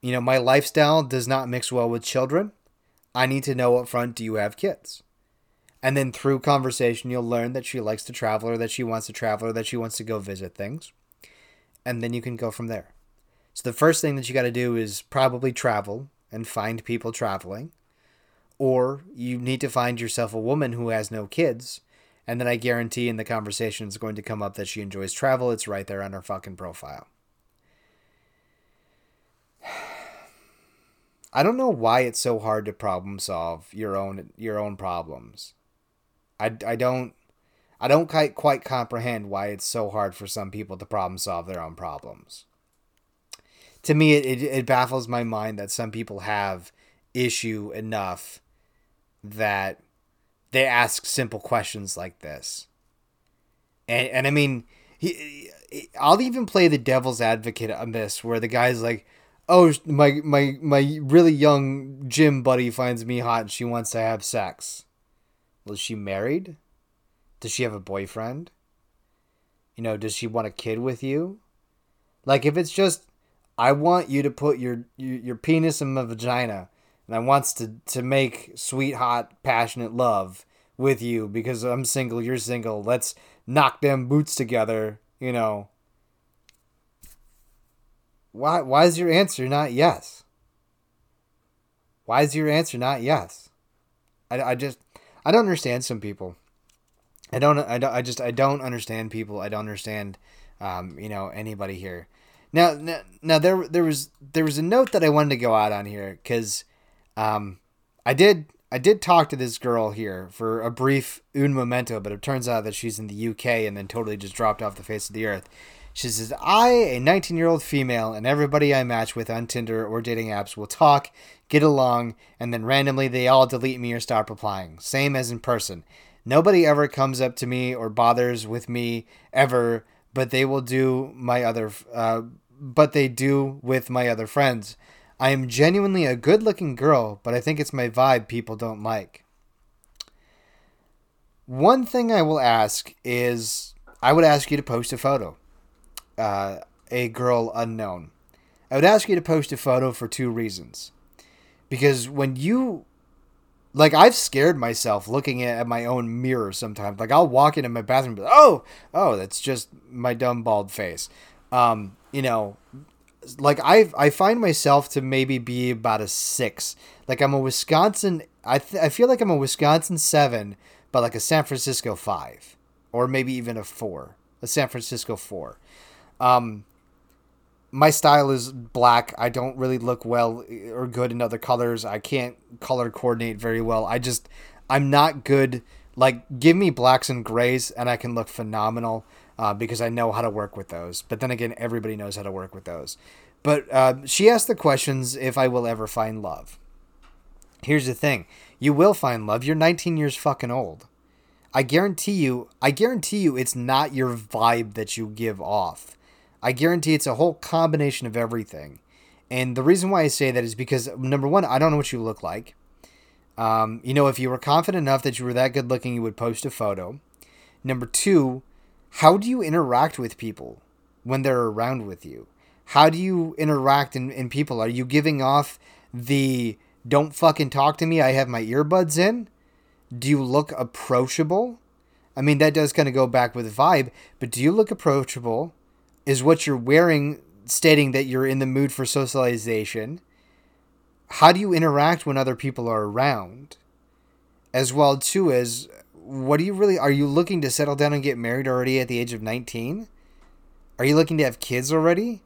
you know, my lifestyle does not mix well with children. I need to know up front, do you have kids?" And then through conversation, you'll learn that she likes to travel or that she wants to travel or that she wants to go visit things. And then you can go from there. So the first thing that you got to do is probably travel and find people traveling. Or you need to find yourself a woman who has no kids. And then I guarantee in the conversation it's going to come up that she enjoys travel. It's right there on her fucking profile. I don't know why it's so hard to problem solve your own your own problems. I, I don't I don't quite quite comprehend why it's so hard for some people to problem solve their own problems. To me, it, it, it baffles my mind that some people have issue enough that they ask simple questions like this. And and I mean, he, I'll even play the devil's advocate on this, where the guy's like, "Oh, my my my really young gym buddy finds me hot, and she wants to have sex." Was she married? Does she have a boyfriend? You know, does she want a kid with you? Like if it's just I want you to put your your, your penis in my vagina and I wants to to make sweet hot passionate love with you because I'm single, you're single. Let's knock them boots together, you know. Why why is your answer not yes? Why is your answer not yes? I, I just I don't understand some people. I don't. I don't. I just. I don't understand people. I don't understand. Um, you know anybody here. Now, now, now there there was there was a note that I wanted to go out on here because, um, I did I did talk to this girl here for a brief un momento, but it turns out that she's in the UK and then totally just dropped off the face of the earth. She says, I, a 19 year old female, and everybody I match with on Tinder or dating apps will talk, get along, and then randomly they all delete me or stop replying. Same as in person. Nobody ever comes up to me or bothers with me ever, but they will do my other, uh, but they do with my other friends. I am genuinely a good looking girl, but I think it's my vibe people don't like. One thing I will ask is I would ask you to post a photo. Uh, a girl unknown. I would ask you to post a photo for two reasons. Because when you like I've scared myself looking at my own mirror sometimes. Like I'll walk into my bathroom, like, oh, oh, that's just my dumb bald face. Um, you know, like I I find myself to maybe be about a six. Like I'm a Wisconsin. I th- I feel like I'm a Wisconsin seven, but like a San Francisco five, or maybe even a four, a San Francisco four. Um, my style is black. I don't really look well or good in other colors. I can't color coordinate very well. I just I'm not good. Like give me blacks and grays and I can look phenomenal uh, because I know how to work with those. But then again, everybody knows how to work with those. But uh, she asked the questions if I will ever find love. Here's the thing: you will find love. You're 19 years fucking old. I guarantee you. I guarantee you, it's not your vibe that you give off I guarantee it's a whole combination of everything. And the reason why I say that is because number one, I don't know what you look like. Um, you know, if you were confident enough that you were that good looking, you would post a photo. Number two, how do you interact with people when they're around with you? How do you interact in, in people? Are you giving off the don't fucking talk to me, I have my earbuds in? Do you look approachable? I mean, that does kind of go back with vibe, but do you look approachable? is what you're wearing stating that you're in the mood for socialization? How do you interact when other people are around? As well too as what do you really are you looking to settle down and get married already at the age of 19? Are you looking to have kids already?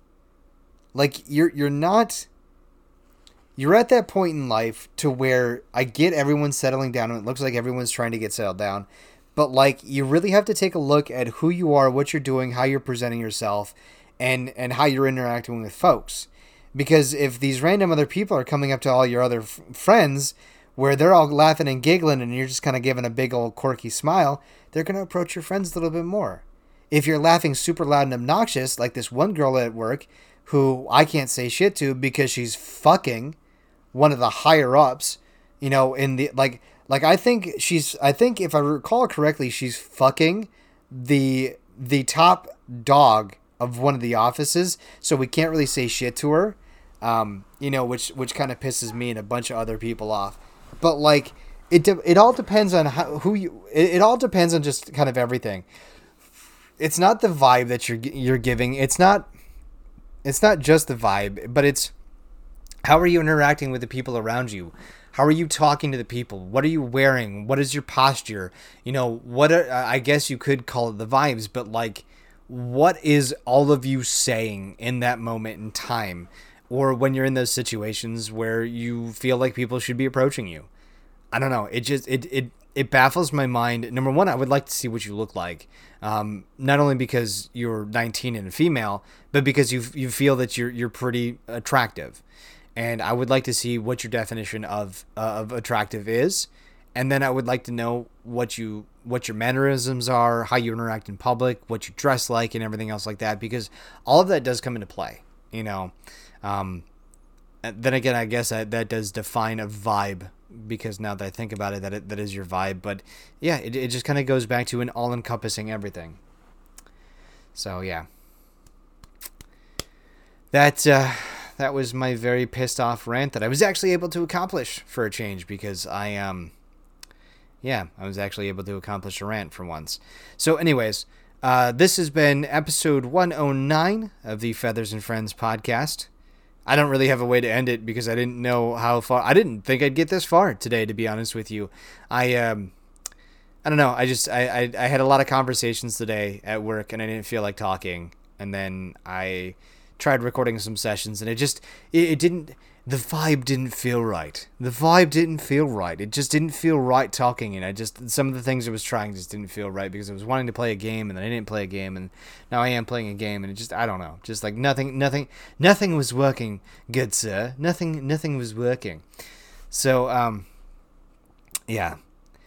Like you're you're not you're at that point in life to where I get everyone settling down and it looks like everyone's trying to get settled down but like you really have to take a look at who you are, what you're doing, how you're presenting yourself, and and how you're interacting with folks. Because if these random other people are coming up to all your other f- friends, where they're all laughing and giggling, and you're just kind of giving a big old quirky smile, they're gonna approach your friends a little bit more. If you're laughing super loud and obnoxious, like this one girl at work, who I can't say shit to because she's fucking one of the higher ups, you know, in the like like I think she's I think if I recall correctly, she's fucking the the top dog of one of the offices, so we can't really say shit to her. Um, you know, which which kind of pisses me and a bunch of other people off. But like it de- it all depends on how who you it, it all depends on just kind of everything. It's not the vibe that you're you're giving. It's not it's not just the vibe, but it's how are you interacting with the people around you? How are you talking to the people? What are you wearing? What is your posture? You know, what are, I guess you could call it the vibes, but like what is all of you saying in that moment in time or when you're in those situations where you feel like people should be approaching you? I don't know. It just it it it baffles my mind. Number one, I would like to see what you look like. Um, not only because you're 19 and a female, but because you you feel that you're you're pretty attractive and I would like to see what your definition of uh, of attractive is, and then I would like to know what you what your mannerisms are, how you interact in public, what you dress like, and everything else like that, because all of that does come into play. You know, um, then again, I guess that, that does define a vibe because now that I think about it, that it, that is your vibe. But yeah, it, it just kind of goes back to an all encompassing everything. So yeah, that. Uh, that was my very pissed off rant that I was actually able to accomplish for a change because I um yeah, I was actually able to accomplish a rant for once. So anyways, uh, this has been episode 109 of the Feathers and Friends podcast. I don't really have a way to end it because I didn't know how far. I didn't think I'd get this far today, to be honest with you. I um, I don't know. I just I, I I had a lot of conversations today at work, and I didn't feel like talking. And then I tried recording some sessions and it just it, it didn't the vibe didn't feel right. The vibe didn't feel right. It just didn't feel right talking, and I just some of the things I was trying just didn't feel right because I was wanting to play a game and then I didn't play a game, and now I am playing a game, and it just I don't know, just like nothing, nothing, nothing was working. Good sir, nothing, nothing was working. So um, yeah,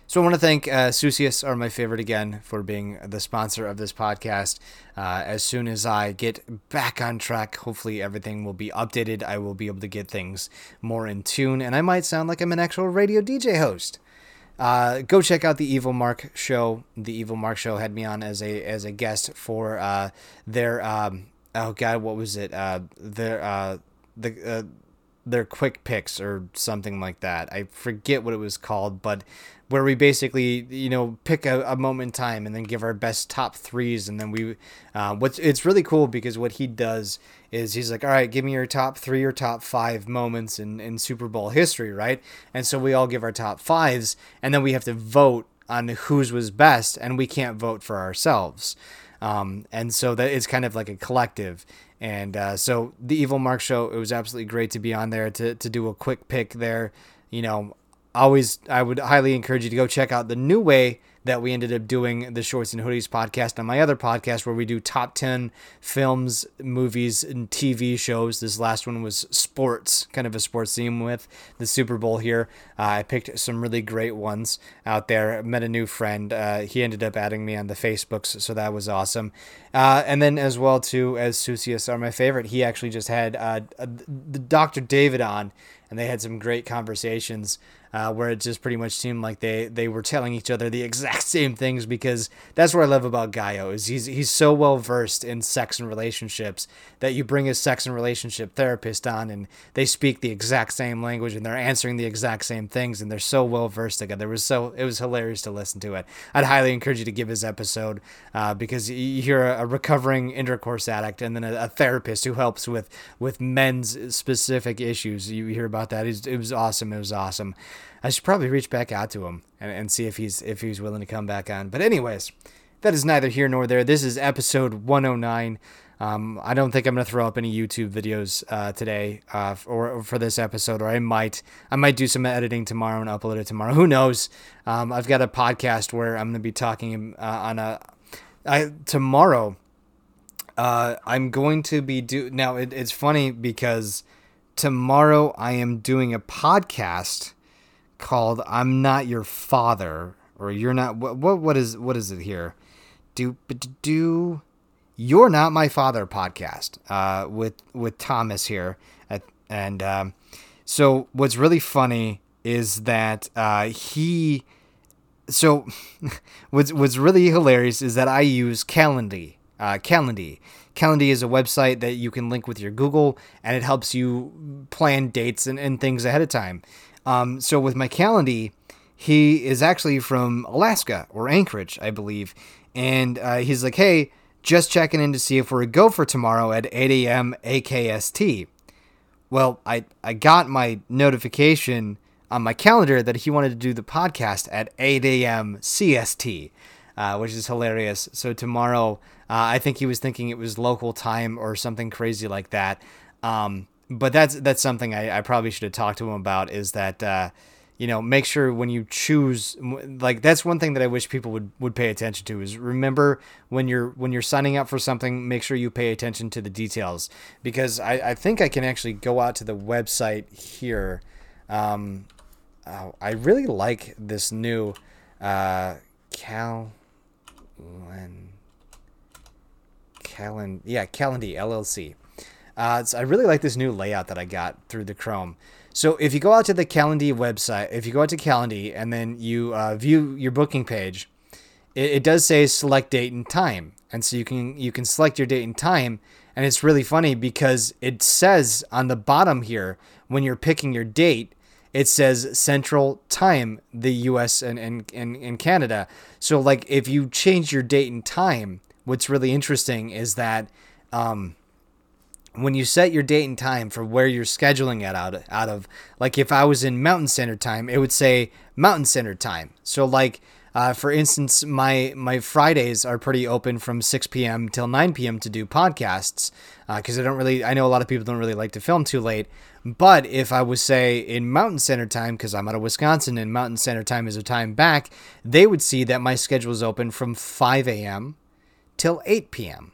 so I want to thank uh, Susius, are my favorite again, for being the sponsor of this podcast. Uh, as soon as I get back on track, hopefully everything will be updated. I will be able to get things more in tune, and I might sound like I'm an actual radio DJ host. Uh, go check out the Evil Mark show. The Evil Mark show had me on as a as a guest for uh, their um, oh god, what was it? Uh, their uh, the uh, their quick picks or something like that. I forget what it was called, but where we basically you know pick a, a moment in time and then give our best top threes. And then we uh, what's it's really cool because what he does is he's like all right give me your top three or top five moments in, in super bowl history right? And so we all give our top fives and then we have to vote on whose was best and we can't vote for ourselves. Um, and so that is kind of like a collective and uh, so the evil mark show it was absolutely great to be on there to, to do a quick pick there. You know always I would highly encourage you to go check out the new way that we ended up doing the Shorts and Hoodies podcast on my other podcast where we do top 10 films, movies, and TV shows. This last one was sports, kind of a sports theme with the Super Bowl here. Uh, I picked some really great ones out there. Met a new friend. Uh, he ended up adding me on the Facebooks, so that was awesome. Uh, and then as well too as Susius are my favorite. He actually just had uh, the Dr. David on, and they had some great conversations uh, where it just pretty much seemed like they, they were telling each other the exact same things because that's what I love about Gaio is he's he's so well versed in sex and relationships that you bring a sex and relationship therapist on and they speak the exact same language and they're answering the exact same things and they're so well versed together. It was so it was hilarious to listen to it. I'd highly encourage you to give his episode uh, because you hear a, recovering intercourse addict and then a, a, therapist who helps with with men's specific issues. You hear about that. It was awesome. It was awesome. I should probably reach back out to him and, and see if he's if he's willing to come back on. But anyways, that is neither here nor there. This is episode 109. Um, I don't think I'm gonna throw up any YouTube videos uh, today uh, or, or, for this episode, or I might I might do some editing tomorrow and upload it tomorrow. Who knows? Um, I've got a podcast where I'm gonna be talking uh, on a I tomorrow. Uh, I'm going to be do now. It, it's funny because tomorrow I am doing a podcast called "I'm Not Your Father" or "You're Not." What what, what is what is it here? Do do you're not my father podcast uh, with with Thomas here, at, and um, so what's really funny is that uh, he. So, what's what's really hilarious is that I use Calendly. Uh, Calendly. Calendly is a website that you can link with your Google, and it helps you plan dates and, and things ahead of time. Um, so with my Calendly, he is actually from Alaska or Anchorage, I believe. And uh, he's like, hey, just checking in to see if we're a go for tomorrow at 8 a.m. AKST. Well, I, I got my notification on my calendar that he wanted to do the podcast at 8 a.m. CST, uh, which is hilarious. So tomorrow, uh, I think he was thinking it was local time or something crazy like that. Um, but that's that's something I, I probably should have talked to him about is that uh, you know make sure when you choose like that's one thing that I wish people would would pay attention to is remember when you're when you're signing up for something make sure you pay attention to the details because I, I think I can actually go out to the website here. Um, oh, I really like this new uh, Cal Calen yeah Calendly LLC uh, so I really like this new layout that I got through the Chrome. So if you go out to the Calendly website, if you go out to Calendly and then you uh, view your booking page, it, it, does say select date and time, and so you can you can select your date and time, and it's really funny because it says on the bottom here when you're picking your date, it says Central Time, the U.S. and and, and, and Canada. So like if you change your date and time, what's really interesting is that um, when you set your date and time for where you're scheduling it out out of like if I was in Mountain Standard Time, it would say Mountain Standard Time. So like uh, for instance, my my Fridays are pretty open from 6 p.m. till 9 p.m. to do podcasts because uh, I don't really I know a lot of people don't really like to film too late, But if I was, say, in Mountain Standard Time, because I'm out of Wisconsin and Mountain Standard Time is a time back, they would see that my schedule is open from 5 a.m. till 8 p.m.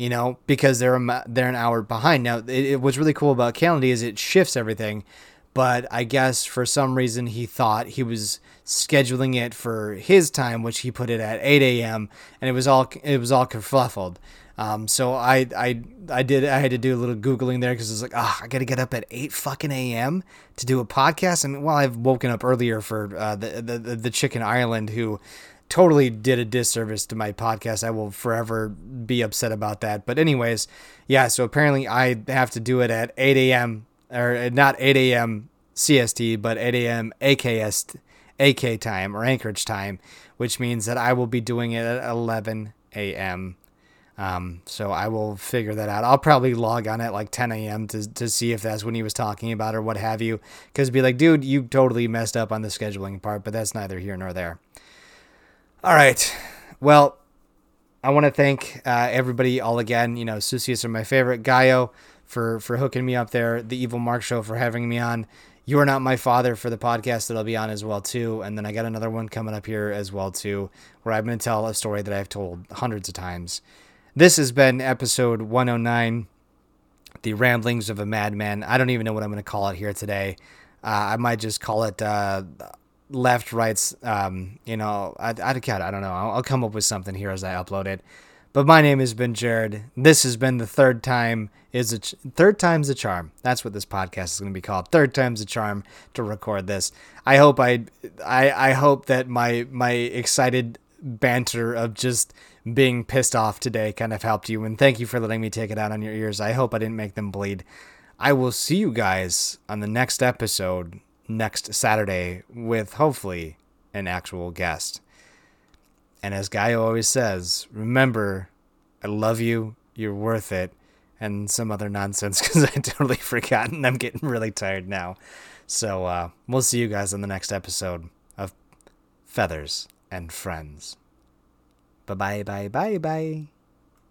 You know, because they're a, they're an hour behind. Now, it, it, what's really cool about Calendly is it shifts everything, but I guess for some reason he thought he was scheduling it for his time, which he put it at 8 a.m. and it was all it was all kerfluffled. Um, so I, I, I did, I had to do a little Googling there cause it's like, ah, oh, I got to get up at eight fucking AM to do a podcast. I mean, well, I've woken up earlier for, uh, the, the, the chicken Ireland who totally did a disservice to my podcast. I will forever be upset about that. But anyways, yeah. So apparently I have to do it at 8 a.m. or not 8 a.m. CST, but 8 a.m. AKS, AK time or Anchorage time, which means that I will be doing it at 11 a.m. Um, so I will figure that out. I'll probably log on at like 10 a.m. to, to see if that's when he was talking about or what have you. Because be like, dude, you totally messed up on the scheduling part, but that's neither here nor there. All right. Well, I want to thank uh, everybody all again. You know, Susius are my favorite. Gaio for for hooking me up there. The Evil Mark Show for having me on. You are not my father for the podcast that I'll be on as well too. And then I got another one coming up here as well too, where I'm going to tell a story that I've told hundreds of times. This has been episode 109, The Ramblings of a Madman. I don't even know what I'm going to call it here today. Uh, I might just call it uh, left, rights. Um, you know, I, I, I don't know. I'll, I'll come up with something here as I upload it. But my name has been Jared. This has been the third time is a ch- third time's a charm. That's what this podcast is going to be called. Third time's a charm to record this. I hope I, I I hope that my my excited banter of just being pissed off today kind of helped you. And thank you for letting me take it out on your ears. I hope I didn't make them bleed. I will see you guys on the next episode next Saturday with hopefully an actual guest. And as Guy always says, remember, I love you, you're worth it, and some other nonsense because I totally forgot and I'm getting really tired now. So uh, we'll see you guys on the next episode of Feathers and Friends. Bye bye bye bye bye.